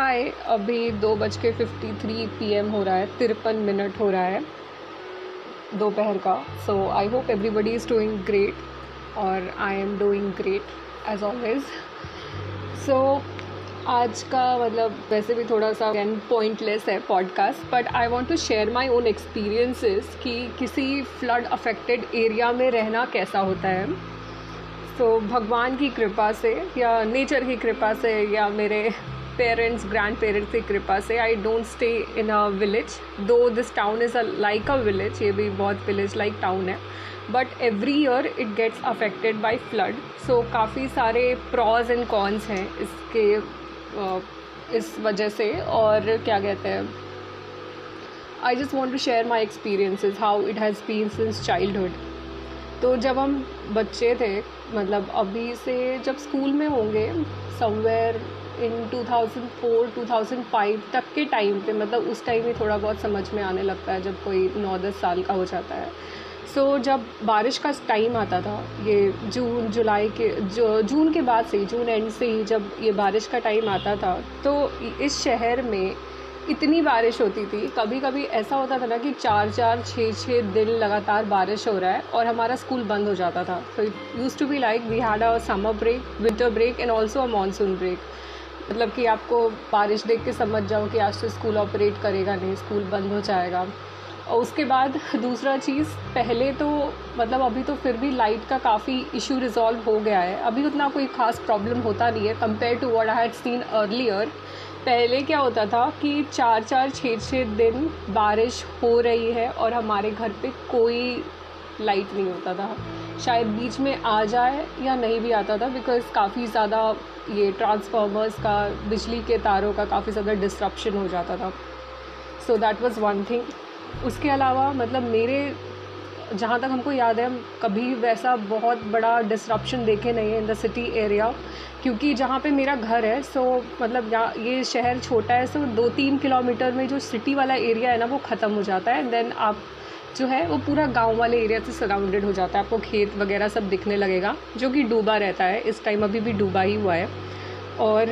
हाय अभी दो बज के फिफ्टी थ्री पी हो रहा है तिरपन मिनट हो रहा है दोपहर का। So I hope everybody is doing great और I am doing great as always so आज का मतलब वैसे भी थोड़ा सा एंड पॉइंटलेस है podcast but I want to share my own experiences कि किसी फ्लड अफेक्टेड एरिया में रहना कैसा होता है। सो so, भगवान की कृपा से या नेचर की कृपा से या मेरे पेरेंट्स ग्रैंड पेरेंट्स की कृपा से I don't stay in a village though this town is a like a village ये भी बहुत विलेज लाइक टाउन है but every year it gets affected by flood so काफ़ी सारे प्रॉज एंड कॉन्स हैं इसके इस वजह से, और क्या कहते हैं I just want to share my experiences how it has been since childhood तो जब हम बच्चे थे मतलब अभी से जब स्कूल में होंगे समवेयर इन 2004 2005 तक के टाइम पे मतलब उस टाइम ही थोड़ा बहुत समझ में आने लगता है जब कोई नौ दस साल का हो जाता है। सो so, जब बारिश का टाइम आता था ये जून जुलाई के जो जून के बाद से ही जून एंड से ही जब ये बारिश का टाइम आता था तो इस शहर में इतनी बारिश होती थी। कभी कभी ऐसा होता था ना कि चार चार छः छः दिन लगातार बारिश हो रहा है और हमारा स्कूल बंद हो जाता था। So it used to be like we had a summer break winter break and also a monsoon break मतलब कि आपको बारिश देख के समझ जाओ कि आज तो स्कूल ऑपरेट करेगा नहीं, स्कूल बंद हो जाएगा। और उसके बाद दूसरा चीज़, पहले तो मतलब अभी तो फिर भी लाइट का काफ़ी इशू रिजॉल्व हो गया है। अभी उतना कोई ख़ास प्रॉब्लम होता नहीं है compare to world I had seen earlier पहले क्या होता था कि चार चार छः छः दिन बारिश हो रही है और हमारे घर पे कोई लाइट नहीं होता था। शायद बीच में आ जाए या नहीं भी आता था बिकॉज़ काफ़ी ज़्यादा ये ट्रांसफार्मर्स का, बिजली के तारों का काफ़ी ज़्यादा डिस्ट्रप्शन हो जाता था। So that was one thing उसके अलावा मतलब मेरे, जहाँ तक हमको याद है, हम कभी वैसा बहुत बड़ा डिस्ट्रप्शन देखे नहीं है इन द सिटी एरिया क्योंकि जहाँ पे मेरा घर है सो मतलब यहाँ ये शहर छोटा है सो दो तीन किलोमीटर में जो सिटी वाला एरिया है ना, वो ख़त्म हो जाता है देन आप जो है, वो पूरा गाँव वाले एरिया से सराउंडेड हो जाता है। आपको खेत वगैरह सब दिखने लगेगा, जो कि डूबा रहता है। इस टाइम अभी भी डूबा ही हुआ है। और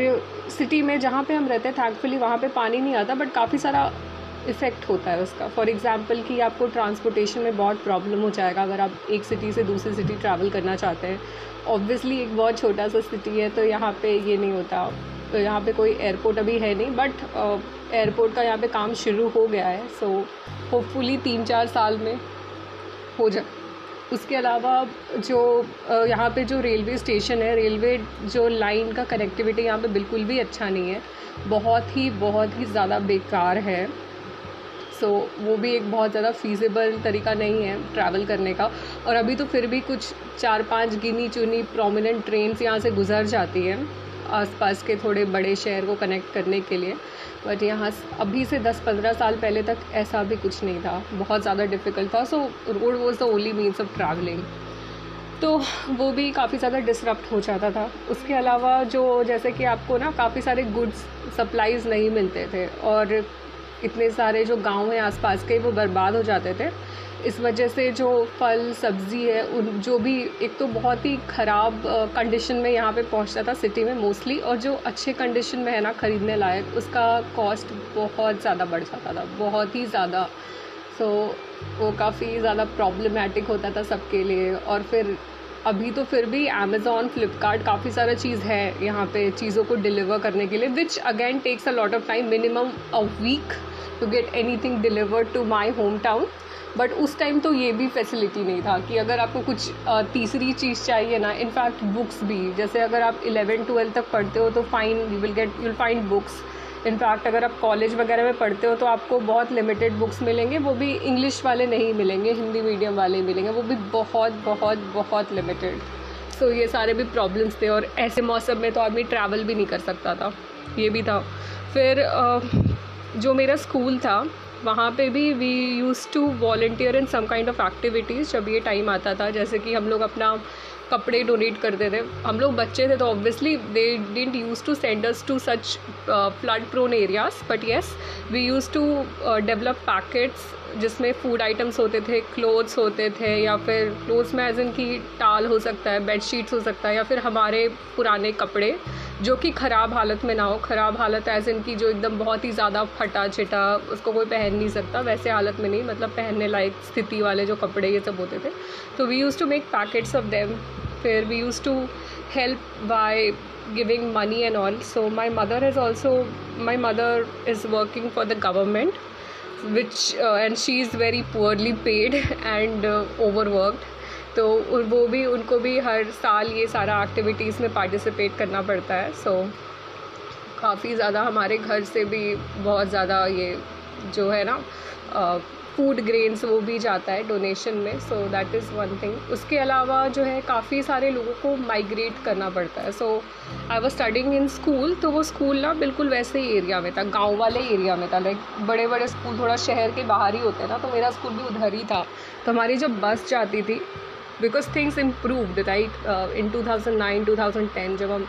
सिटी में जहाँ पे हम रहते हैं थैंकफुली वहाँ पे पानी नहीं आता बट काफ़ी सारा इफ़ेक्ट होता है उसका। फॉर एग्ज़ाम्पल कि आपको ट्रांसपोर्टेशन में बहुत प्रॉब्लम हो जाएगा, अगर आप एक सिटी से दूसरी सिटी ट्रैवल करना चाहते हैं। ऑब्वियसली एक बहुत छोटा सा सिटी है तो यहाँ पे ये नहीं होता। तो यहाँ पे कोई एयरपोर्ट अभी है नहीं बट एयरपोर्ट का यहाँ पे काम शुरू हो गया है सो होपफुली तीन चार साल में हो जाए। उसके अलावा जो यहाँ पे जो रेलवे स्टेशन है रेलवे जो लाइन का कनेक्टिविटी यहाँ पे बिल्कुल भी अच्छा नहीं है। बहुत ही बहुत ही ज़्यादा बेकार है। सो so, वो भी एक बहुत ज़्यादा फीजिबल तरीका नहीं है ट्रैवल करने का। और अभी तो फिर भी कुछ चार पाँच गिनी चुनी प्रोमिनेंट ट्रेन्स यहाँ से गुजर जाती हैं। आसपास के थोड़े बड़े शहर को कनेक्ट करने के लिए। बट यहाँ अभी से 10-15 साल पहले तक ऐसा भी कुछ नहीं था। बहुत ज़्यादा डिफ़िकल्ट था। So road was the only means of travelling तो वो भी काफ़ी ज़्यादा डिसरप्ट हो जाता था। उसके अलावा जो जैसे कि आपको ना काफ़ी सारे गुड्स सप्लाईज़ नहीं मिलते थे। और इतने सारे जो गाँव हैं आसपास के वो बर्बाद हो जाते थे। इस वजह से जो फल सब्ज़ी है उन जो भी एक तो बहुत ही ख़राब कंडीशन में यहाँ पे पहुँचता था सिटी में मोस्टली और जो अच्छे कंडीशन में है ना ख़रीदने लायक उसका कॉस्ट बहुत ज़्यादा बढ़ जाता था बहुत ही ज़्यादा। सो so, वो काफ़ी ज़्यादा प्रॉब्लमेटिक होता था सबके लिए और फिर अभी तो फिर भी अमेज़ोन फ्लिपकार्ट काफ़ी सारा चीज़ है यहाँ पे चीज़ों को डिलीवर करने के लिए which again takes a lot of time minimum a week to get anything delivered to my home town but उस टाइम तो ये भी फैसिलिटी नहीं था कि अगर आपको कुछ तीसरी चीज़ चाहिए ना इनफैक्ट बुक्स भी जैसे अगर आप इलेवन ट्वेल्थ तक पढ़ते हो तो fine you will get you'll find books in fact अगर आप कॉलेज वगैरह में पढ़ते हो तो आपको बहुत लिमिटेड बुक्स मिलेंगे वो भी इंग्लिश वाले नहीं मिलेंगे हिंदी मीडियम वाले मिलेंगे वो भी बहुत बहुत बहुत लिमिटेड सो so, ये सारे भी प्रॉब्लम्स थे और ऐसे मौसम में तो आदमी ट्रैवल भी नहीं कर सकता था. ये भी था. फिर जो मेरा स्कूल था, वहाँ पे भी we used to volunteer in some kind of activities जब ये टाइम आता था, जैसे कि हम लोग अपना कपड़े डोनेट करते थे। हम लोग बच्चे थे तो obviously they didn't use to send us to such flood prone areas but yes we used to develop packets जिसमें फ़ूड आइटम्स होते थे क्लोथ्स होते थे, या फिर क्लोथ्स में एज इन की टाल हो सकता है बेड शीट्स हो सकता है, या फिर हमारे पुराने कपड़े। जो कि ख़राब हालत में ना हो, ख़राब हालत एज इनकी जो एकदम बहुत ही ज़्यादा फटा छिटा उसको कोई पहन नहीं सकता, वैसे हालत में नहीं मतलब पहनने लायक स्थिति वाले जो कपड़े ये सब होते थे। तो we used to make packets of them फिर we used to help by giving money and all so my mother is also my mother is working for the government which and she is very poorly paid and overworked तो वो भी, उनको भी हर साल ये सारा activities में participate करना पड़ता है सो काफ़ी ज़्यादा हमारे घर से भी बहुत ज़्यादा ये जो है ना फ़ूड ग्रेन्स वो भी जाता है डोनेशन में so that is one thing उसके अलावा जो है काफ़ी सारे लोगों को माइग्रेट करना पड़ता है so I was studying in school तो वो स्कूल ना बिल्कुल वैसे ही एरिया में था, गाँव वाले एरिया में था लाइक बड़े बड़े स्कूल थोड़ा शहर के बाहर ही होते हैं ना तो मेरा स्कूल भी उधर ही था. तो हमारी जब बस जाती थी because things improved right in 2009 2010 जब हम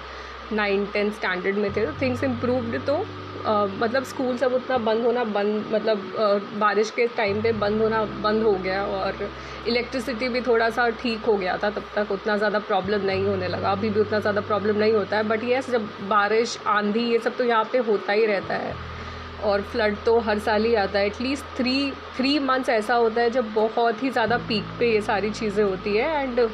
नाइन टेंथ स्टैंडर्ड में थे तो थिंग्स इम्प्रूवड तो uh, मतलब स्कूल सब उतना बंद होना बंद मतलब uh, बारिश के टाइम पे बंद होना बंद हो गया और इलेक्ट्रिसिटी भी थोड़ा सा ठीक हो गया था तब तक उतना ज़्यादा प्रॉब्लम नहीं होने लगा। अभी भी उतना ज़्यादा प्रॉब्लम नहीं होता है बट येस जब बारिश आंधी ये सब तो यहाँ पे होता ही रहता है। और फ्लड तो हर साल ही आता है। एटलीस्ट थ्री थ्री मंथ्स ऐसा होता है जब बहुत ही ज़्यादा पीक पे ये सारी चीज़ें होती है एंड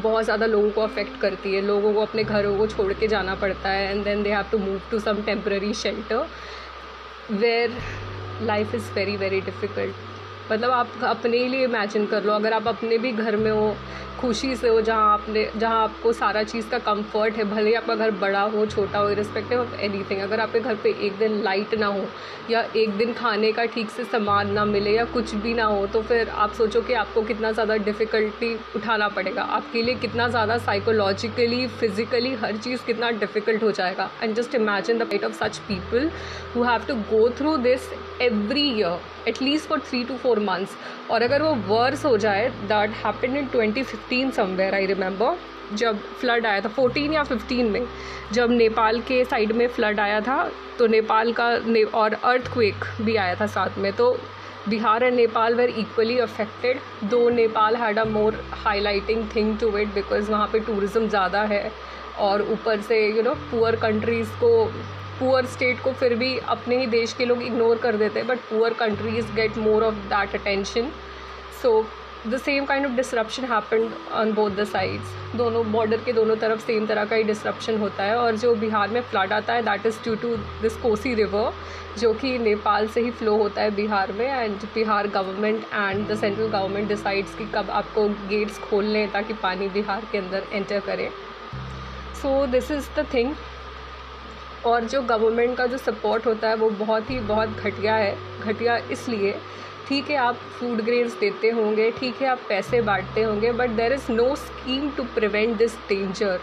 बहुत ज़्यादा लोगों को अफेक्ट करती है। लोगों को अपने घरों को छोड़ के जाना पड़ता है and then they have to move to some temporary shelter where life is very very difficult मतलब आप अपने लिए इमेजिन कर लो, अगर आप अपने भी घर में हो खुशी से हो, जहाँ आपने, जहाँ आपको सारा चीज़ का कंफर्ट है, भले आपका घर बड़ा हो, छोटा हो रिस्पेक्टिव ऑफ़ एनीथिंग अगर आपके घर पे एक दिन लाइट ना हो, या एक दिन खाने का ठीक से सामान ना मिले, या कुछ भी ना हो तो फिर आप सोचो कि आपको कितना ज़्यादा डिफ़िकल्टी उठाना पड़ेगा। आपके लिए कितना ज़्यादा साइकोलॉजिकली फिज़िकली हर चीज़ कितना डिफ़िकल्ट हो जाएगा। And just imagine the pet of such people who have to go through this every year at least for three to four months और अगर वो वर्स हो जाए that happen in twenty fifteen somewhere I remember जब flood आया था fourteen या fifteen में जब नेपाल के साइड में फ्लड आया था तो नेपाल का ने, और अर्थ क्वेक भी आया था साथ में तो Bihar and Nepal were equally affected though Nepal had a more highlighting thing to it because वहाँ पे टूरिज़्म ज़्यादा है और ऊपर से यू नो पुअर कंट्रीज़ को पुअर स्टेट को फिर भी अपने ही देश के लोग इग्नोर कर देते हैं but poor countries get more of that attention so the same kind of disruption happened on both the sides दोनों बॉर्डर के दोनों तरफ़ सेम तरह का ही डिसरप्शन होता है और जो बिहार में फ्लड आता है that is due to this Kosi river जो कि नेपाल से ही फ्लो होता है बिहार में and Bihar government and the central government decides कि कब आपको गेट्स खोल लें ताकि पानी बिहार के अंदर एंटर करे. So this is the thing और जो गवर्नमेंट का जो सपोर्ट होता है, वो बहुत ही बहुत घटिया है, घटिया इसलिए। ठीक है, आप फ़ूड ग्रेन्स देते होंगे, ठीक है, आप पैसे बांटते होंगे but there is no scheme to prevent this danger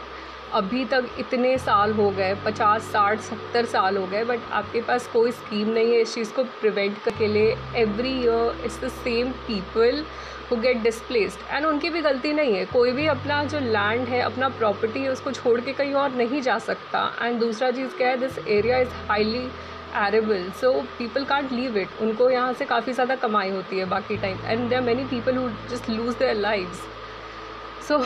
अभी तक इतने साल हो गए, पचास, साठ, सत्तर साल हो गए बट आपके पास कोई स्कीम नहीं है इस चीज़ को प्रिवेंट के लिए। Every year it's the same people who get displaced and उनकी भी गलती नहीं है। कोई भी अपना जो लैंड है, अपना प्रॉपर्टी है, उसको छोड़ के कहीं और नहीं जा सकता। एंड दूसरा चीज़ क्या है this area is highly arable so people can't leave it उनको यहाँ से काफ़ी ज़्यादा कमाई होती है बाकी time and there many people who just lose their lives so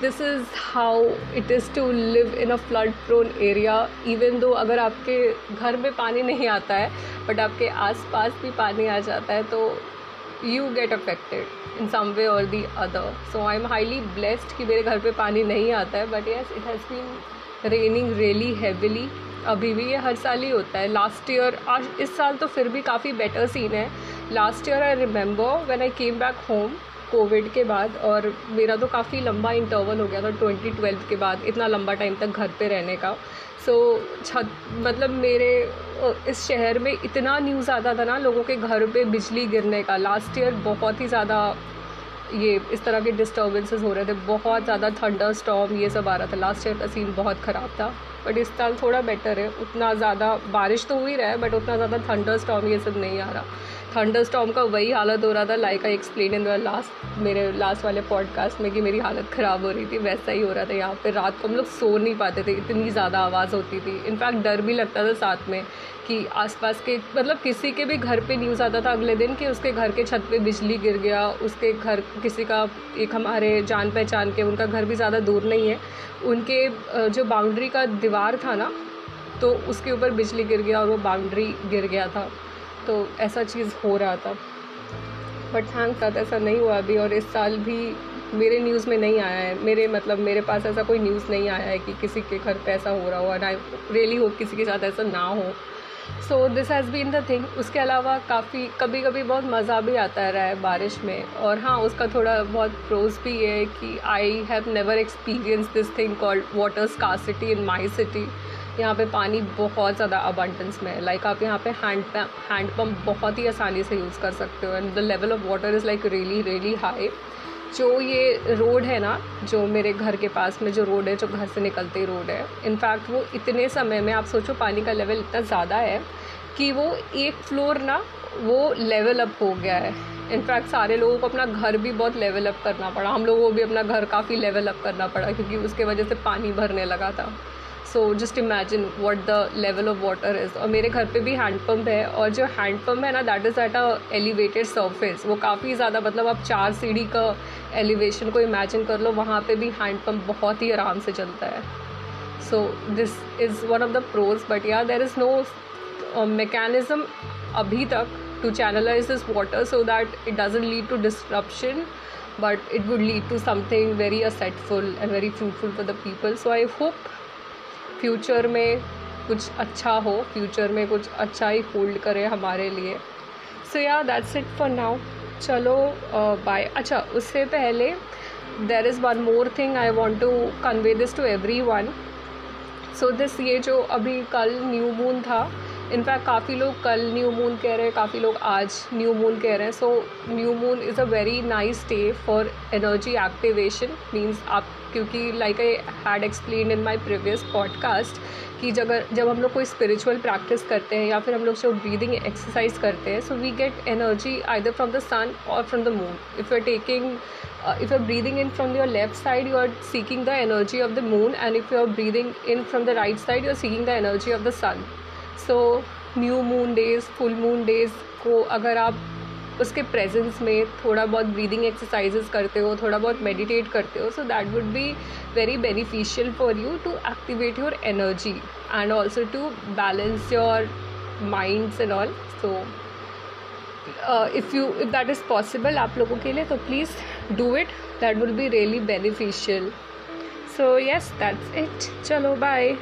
this is how it is to live in a flood prone area even though अगर आपके घर में पानी नहीं आता है बट आपके आस पास भी पानी आ जाता है तो you get affected in some way or the other so I am highly blessed कि मेरे घर पे पानी नहीं आता है but yes it has been raining really heavily अभी भी ये हर साल ही होता है. लास्ट ईयर आज इस साल तो फिर भी काफ़ी बेटर सीन है. Last year I remember when I came back home COVID के बाद और मेरा तो काफ़ी लंबा इंटरवल हो गया था ट्वेंटी ट्वेल्व के बाद इतना लंबा टाइम तक घर पे रहने का। सो so, छत मतलब मेरे इस शहर में इतना न्यूज़ आता था ना लोगों के घर पे बिजली गिरने का। लास्ट ईयर बहुत ही ज़्यादा ये इस तरह के डिस्टर्बेंसेस हो रहे थे बहुत ज़्यादा थंडर स्टॉम ये सब आ रहा था। लास्ट ईयर का सीन बहुत ख़राब था बट इस साल थोड़ा बेटर है। उतना ज़्यादा बारिश तो हो ही रहा है बट उतना ज़्यादा थंडर स्टॉम ये सब नहीं आ रहा। थंडर स्टॉम का वही हालत हो रहा था like I explain in the last मेरे लास्ट वाले पॉडकास्ट में कि मेरी हालत ख़राब हो रही थी, वैसा ही हो रहा था यहाँ पे। रात को हम लोग सो नहीं पाते थे, इतनी ज़्यादा आवाज़ होती थी। इनफैक्ट डर भी लगता था साथ में कि आसपास के मतलब किसी के भी घर पे न्यूज़ आता था अगले दिन कि उसके घर के छत पे बिजली गिर गया, उसके घर, किसी का, एक हमारे जान पहचान के, उनका घर भी ज़्यादा दूर नहीं है। उनके जो बाउंड्री का दीवार था ना तो उसके ऊपर बिजली गिर गया और वो बाउंड्री गिर गया था। तो ऐसा चीज़ हो रहा था। बट थैंक साथ ऐसा नहीं हुआ अभी और इस साल भी मेरे न्यूज़ में नहीं आया है। मेरे मतलब मेरे पास ऐसा कोई न्यूज़ नहीं आया है कि किसी के घर पे ऐसा हो रहा हो एंड आई रियली होप किसी के साथ ऐसा ना हो। So this has been the thing उसके अलावा काफ़ी कभी कभी बहुत मज़ा भी आता रहा है बारिश में। और हाँ उसका थोड़ा बहुत प्रोज भी है कि I have never experience this thing called water scarcity in my city यहाँ पे पानी बहुत ज़्यादा अबंडेंस में है। लाइक आप यहाँ पे हैंड हैंड पम्प बहुत ही आसानी से यूज़ कर सकते हो। And the level of water is like really really high जो ये रोड है ना, जो मेरे घर के पास में जो रोड है, जो घर से निकलते रोड है इनफैक्ट वो इतने समय में, आप सोचो पानी का लेवल इतना ज़्यादा है कि वो एक फ्लोर ना, वो लेवल अप हो गया है। इनफैक्ट सारे लोगों को अपना घर भी बहुत लेवल अप करना पड़ा। हम लोगों को भी अपना घर काफ़ी लेवल अप करना पड़ा, क्योंकि उसके वजह से पानी भरने लगा था। So just imagine what the level of water is और मेरे घर पे भी हैंड पम्प है और जो हैंड पम्प है ना that is at a elevated surface वो काफ़ी ज़्यादा मतलब आप चार सीढ़ी का एलिवेशन को इमेजिन कर लो, वहाँ पे भी हैंड पम्प बहुत ही आराम से चलता है। So this is one of the pros but yeah there is no mechanism अभी तक to channelize this water so that it doesn't lead to disruption but it would lead to something very assetful and very fruitful for the people. So, i hope future में कुछ अच्छा हो future में कुछ अच्छा ही hold करे हमारे लिए। So yeah that's it for now चलो बाय uh, अच्छा उससे पहले there is one more thing I want to convey this to everyone so this ये जो अभी कल न्यू मून था इनफैक्ट काफ़ी लोग कल न्यू मून कह रहे हैं, काफ़ी लोग आज न्यू मून कह रहे हैं। So new moon is a very nice day for energy activation means आप, क्योंकि like I had explain in my previous podcast कि जब जब हम लोग कोई स्पिरिचुअल प्रैक्टिस करते हैं या फिर हम लोग जो ब्रीदिंग एक्सरसाइज करते हैं so we get energy either from the sun or from the moon if you are taking if you're breathing in from your left side you are seeking the energy of the moon, and if you're breathing in from the right side, you're seeking the energy of the sun. So new moon days full moon days को अगर आप उसके presence में थोड़ा बहुत breathing exercises करते हो, थोड़ा बहुत मेडिटेट करते हो so that would be very beneficial for you to activate your energy and also to balance your minds and all so if you if that is possible आप लोगों के लिए तो please do it that will be really beneficial so yes that's it चलो bye